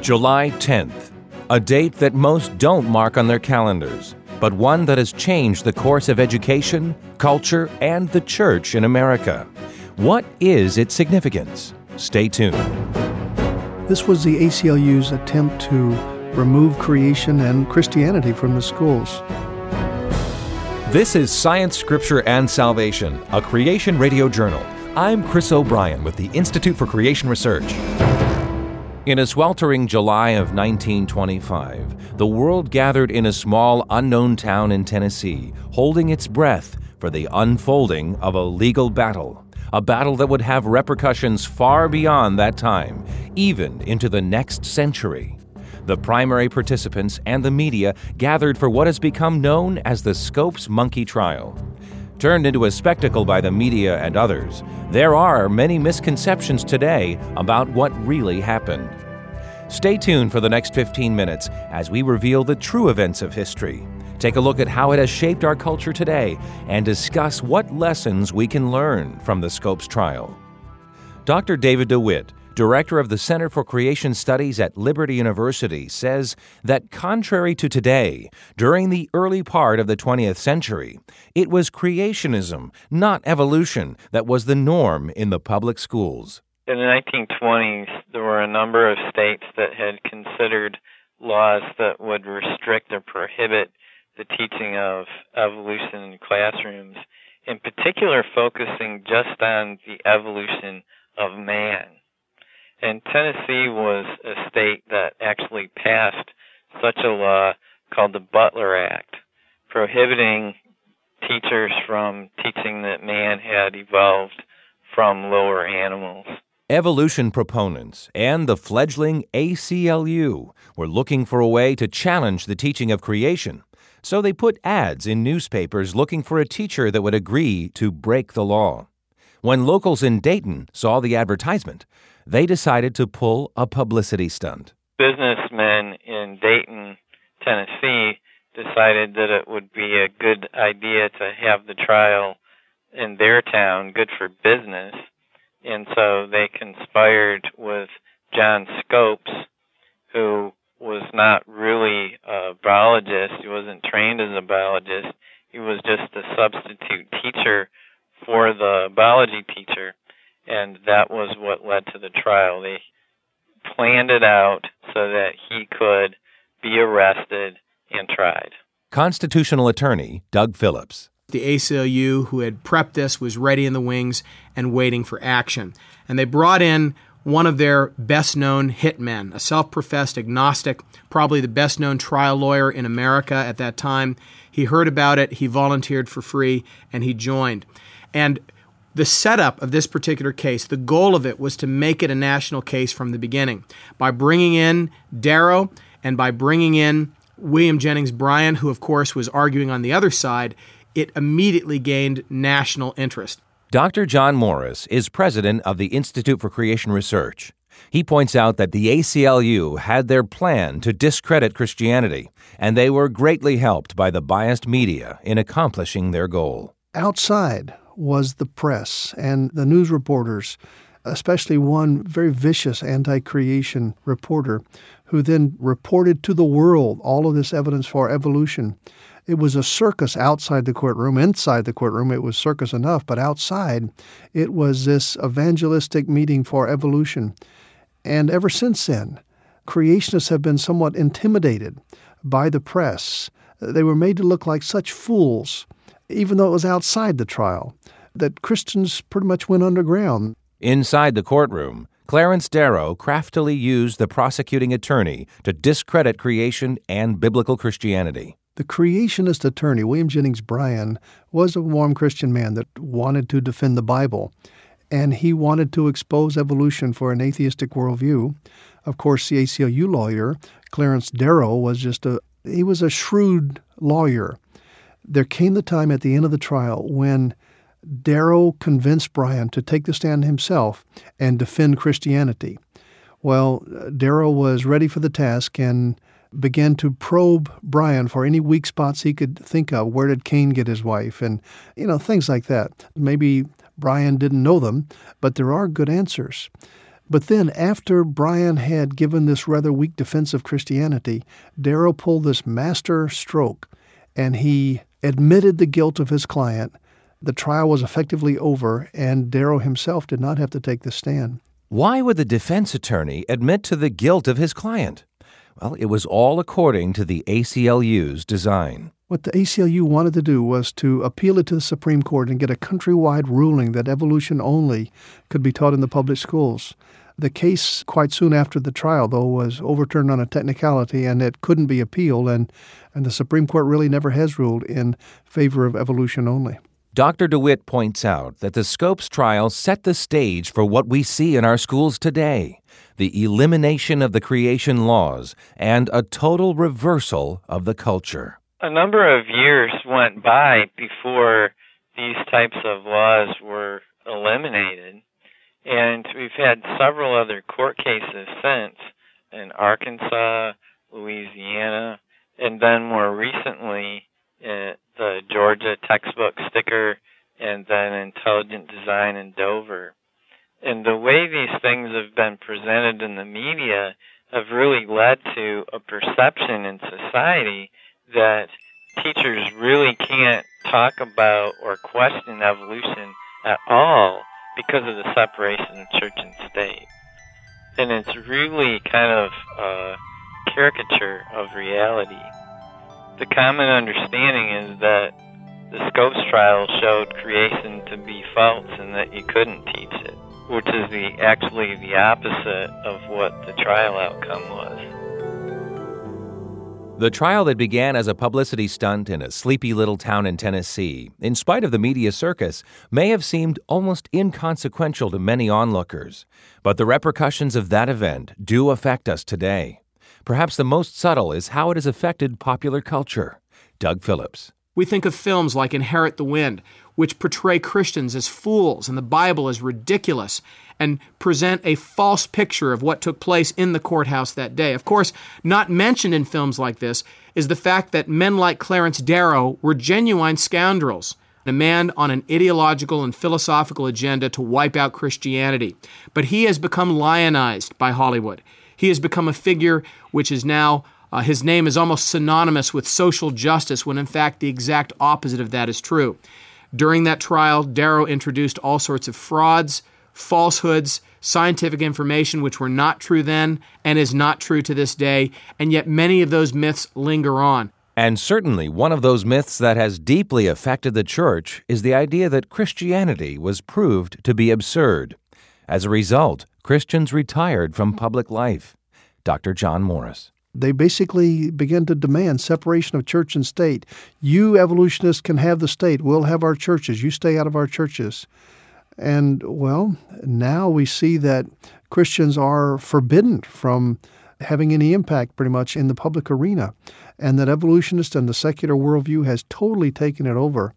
July 10th, a date that most don't mark on their calendars, but one that has changed the course of education, culture, and the church in America. What is its significance? Stay tuned. This was the ACLU's attempt to remove creation and Christianity from the schools. This is Science, Scripture, and Salvation, a creation radio journal. I'm Chris O'Brien with the Institute for Creation Research. In a sweltering July of 1925, the world gathered in a small, unknown town in Tennessee, holding its breath for the unfolding of a legal battle. A battle that would have repercussions far beyond that time, even into the next century. The primary participants and the media gathered for what has become known as the Scopes Monkey Trial. Turned into a spectacle by the media and others, there are many misconceptions today about what really happened. Stay tuned for the next 15 minutes as we reveal the true events of history, take a look at how it has shaped our culture today, and discuss what lessons we can learn from the Scopes trial. Dr. David DeWitt, director of the Center for Creation Studies at Liberty University, says that contrary to today, during the early part of the 20th century, it was creationism, not evolution, that was the norm in the public schools in the 1920s, there were a number of states that had considered laws that would restrict or prohibit the teaching of evolution in classrooms, in particular focusing just on the evolution of man. And Tennessee was a state that actually passed such a law called the Butler Act, prohibiting teachers from teaching that man had evolved from lower animals. Evolution proponents and the fledgling ACLU were looking for a way to challenge the teaching of creation, so they put ads in newspapers looking for a teacher that would agree to break the law. When locals in Dayton saw the advertisement, they decided to pull a publicity stunt. Businessmen in Dayton, Tennessee, decided that it would be a good idea to have the trial in their town, good for business and so they conspired with John Scopes, who was not really a biologist. He wasn't trained as a biologist. He was just a substitute teacher for the biology teacher, and that was what led to the trial. They planned it out so that he could be arrested and tried. Constitutional attorney Doug Phillips. The ACLU, who had prepped this, was ready in the wings and waiting for action. And they brought in one of their best known hitmen, a self professed agnostic, probably the best known trial lawyer in America at that time. He heard about it, he volunteered for free, and he joined. And the setup of this particular case, the goal of it was to make it a national case from the beginning by bringing in Darrow and by bringing in William Jennings Bryan, who, of course, was arguing on the other side it immediately gained national interest. Dr. John Morris is president of the Institute for Creation Research. He points out that the ACLU had their plan to discredit Christianity, and they were greatly helped by the biased media in accomplishing their goal. Outside was the press and the news reporters, especially one very vicious anti creation reporter who then reported to the world all of this evidence for evolution. It was a circus outside the courtroom. Inside the courtroom, it was circus enough, but outside, it was this evangelistic meeting for evolution. And ever since then, creationists have been somewhat intimidated by the press. They were made to look like such fools, even though it was outside the trial, that Christians pretty much went underground. Inside the courtroom, Clarence Darrow craftily used the prosecuting attorney to discredit creation and biblical Christianity. The creationist attorney, William Jennings Bryan, was a warm Christian man that wanted to defend the Bible, and he wanted to expose evolution for an atheistic worldview. Of course, the ACLU lawyer, Clarence Darrow, was just a he was a shrewd lawyer. There came the time at the end of the trial when Darrow convinced Bryan to take the stand himself and defend Christianity. Well, Darrow was ready for the task, and began to probe Bryan for any weak spots he could think of. Where did Cain get his wife? And, you know, things like that. Maybe Bryan didn't know them, but there are good answers. But then, after Bryan had given this rather weak defense of Christianity, Darrow pulled this master stroke and he admitted the guilt of his client. The trial was effectively over, and Darrow himself did not have to take the stand. Why would the defense attorney admit to the guilt of his client? Well, it was all according to the ACLU's design. What the ACLU wanted to do was to appeal it to the Supreme Court and get a countrywide ruling that evolution only could be taught in the public schools. The case, quite soon after the trial, though, was overturned on a technicality and it couldn't be appealed, and, and the Supreme Court really never has ruled in favor of evolution only. Dr. DeWitt points out that the Scopes trial set the stage for what we see in our schools today the elimination of the creation laws and a total reversal of the culture a number of years went by before these types of laws were eliminated. And we've had several other court cases since in Arkansas, Louisiana, and then more recently uh, the Georgia textbook sticker and then intelligent design in Dover. And the way these things have been presented in the media have really led to a perception in society that teachers really can't talk about or question evolution at all because of the separation of church and state. And it's really kind of a caricature of reality. The common understanding is that the Scopes trial showed creation to be false and that you couldn't teach it, which is the actually the opposite of what the trial outcome was. The trial that began as a publicity stunt in a sleepy little town in Tennessee, in spite of the media circus, may have seemed almost inconsequential to many onlookers. But the repercussions of that event do affect us today. Perhaps the most subtle is how it has affected popular culture. Doug Phillips. We think of films like Inherit the Wind, which portray Christians as fools and the Bible as ridiculous and present a false picture of what took place in the courthouse that day. Of course, not mentioned in films like this is the fact that men like Clarence Darrow were genuine scoundrels a man on an ideological and philosophical agenda to wipe out Christianity. But he has become lionized by Hollywood. He has become a figure which is now, uh, his name is almost synonymous with social justice, when in fact the exact opposite of that is true. During that trial, Darrow introduced all sorts of frauds, falsehoods, scientific information which were not true then and is not true to this day, and yet many of those myths linger on. And certainly one of those myths that has deeply affected the church is the idea that Christianity was proved to be absurd. As a result, Christians retired from public life. Dr. John Morris they basically began to demand separation of church and state. You evolutionists can have the state. We'll have our churches. You stay out of our churches. And well, now we see that Christians are forbidden from having any impact pretty much in the public arena, and that evolutionist and the secular worldview has totally taken it over.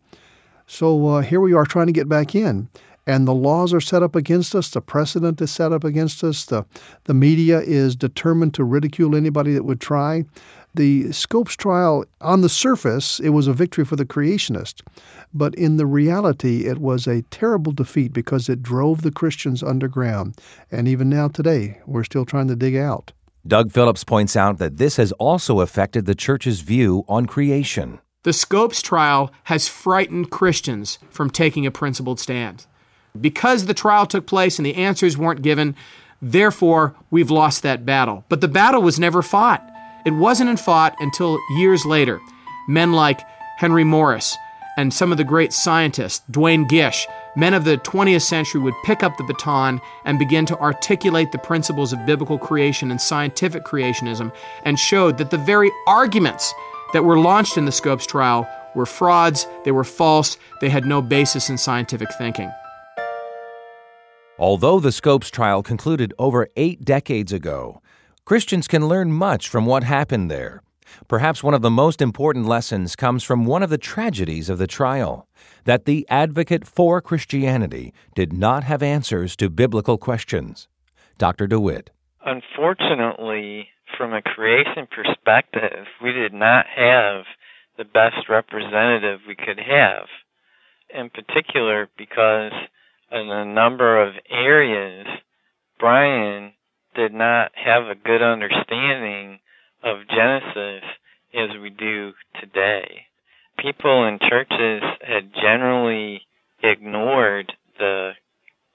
So uh, here we are trying to get back in and the laws are set up against us, the precedent is set up against us, the, the media is determined to ridicule anybody that would try. The Scopes trial, on the surface, it was a victory for the creationist, but in the reality, it was a terrible defeat because it drove the Christians underground. And even now, today, we're still trying to dig out. Doug Phillips points out that this has also affected the church's view on creation. The Scopes trial has frightened Christians from taking a principled stand. Because the trial took place and the answers weren't given, therefore we've lost that battle. But the battle was never fought. It wasn't fought until years later. Men like Henry Morris and some of the great scientists, Duane Gish, men of the 20th century would pick up the baton and begin to articulate the principles of biblical creation and scientific creationism and showed that the very arguments that were launched in the Scopes trial were frauds, they were false, they had no basis in scientific thinking. Although the Scopes trial concluded over eight decades ago, Christians can learn much from what happened there. Perhaps one of the most important lessons comes from one of the tragedies of the trial that the advocate for Christianity did not have answers to biblical questions. Dr. DeWitt. Unfortunately, from a creation perspective, we did not have the best representative we could have. In particular, because in a number of areas, Bryan did not have a good understanding of Genesis as we do today. People in churches had generally ignored the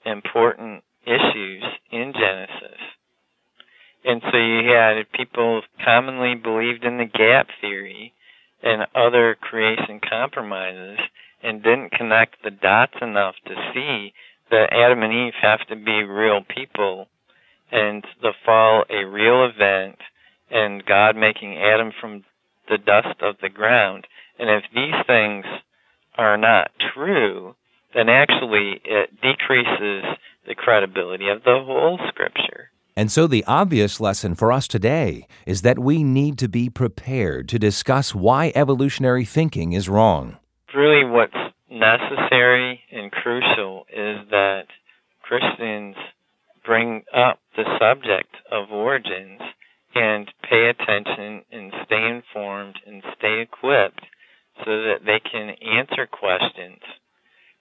important issues in Genesis. And so you had people commonly believed in the gap theory and other creation compromises and didn't connect the dots enough to see that Adam and Eve have to be real people and the fall a real event and God making Adam from the dust of the ground. And if these things are not true, then actually it decreases the credibility of the whole scripture. And so, the obvious lesson for us today is that we need to be prepared to discuss why evolutionary thinking is wrong. Really, what's necessary and crucial is that Christians bring up the subject of origins and pay attention and stay informed and stay equipped so that they can answer questions.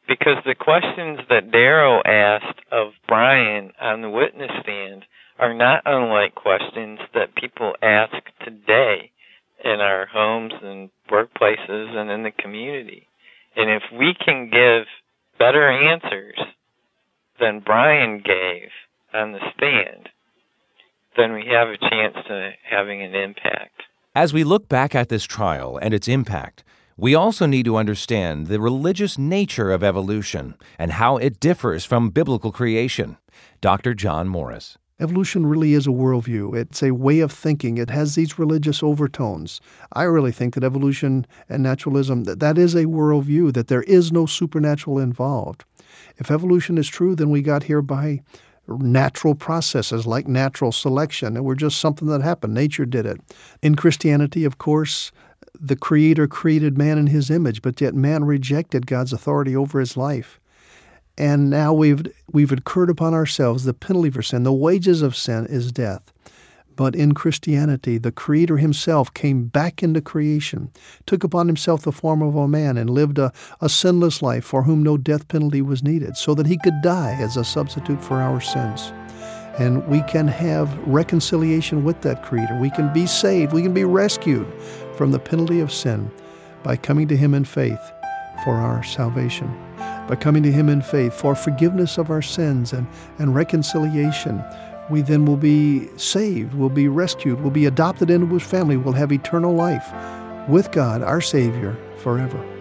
Because the questions that Darrow asked of Bryan on the witness stand are not unlike questions that people ask today in our homes and workplaces and in the community. And if we can give better answers than Bryan gave on the stand, then we have a chance to having an impact. As we look back at this trial and its impact, we also need to understand the religious nature of evolution and how it differs from biblical creation. Dr. John Morris. Evolution really is a worldview. It's a way of thinking. It has these religious overtones. I really think that evolution and naturalism that, that is a worldview, that there is no supernatural involved. If evolution is true, then we got here by natural processes like natural selection, and we're just something that happened. Nature did it. In Christianity, of course, the Creator created man in his image, but yet man rejected God's authority over his life and now we've we've incurred upon ourselves the penalty for sin. The wages of sin is death. But in Christianity, the Creator Himself came back into creation, took upon Himself the form of a man, and lived a, a sinless life for whom no death penalty was needed, so that He could die as a substitute for our sins. And we can have reconciliation with that Creator. We can be saved. We can be rescued from the penalty of sin by coming to Him in faith for our salvation by coming to Him in faith for forgiveness of our sins and, and reconciliation. We then will be saved, will be rescued, will be adopted into His family, will have eternal life with God, our Savior, forever.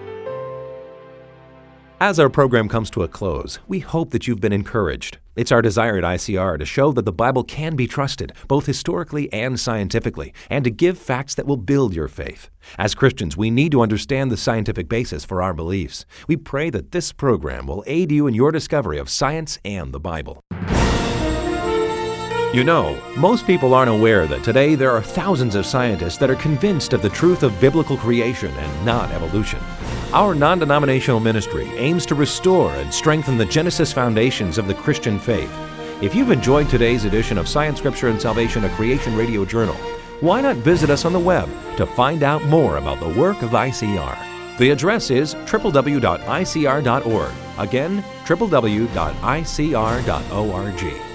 As our program comes to a close, we hope that you've been encouraged. It's our desire at ICR to show that the Bible can be trusted, both historically and scientifically, and to give facts that will build your faith. As Christians, we need to understand the scientific basis for our beliefs. We pray that this program will aid you in your discovery of science and the Bible. You know, most people aren't aware that today there are thousands of scientists that are convinced of the truth of biblical creation and not evolution. Our non denominational ministry aims to restore and strengthen the Genesis foundations of the Christian faith. If you've enjoyed today's edition of Science, Scripture, and Salvation, a Creation Radio Journal, why not visit us on the web to find out more about the work of ICR? The address is www.icr.org. Again, www.icr.org.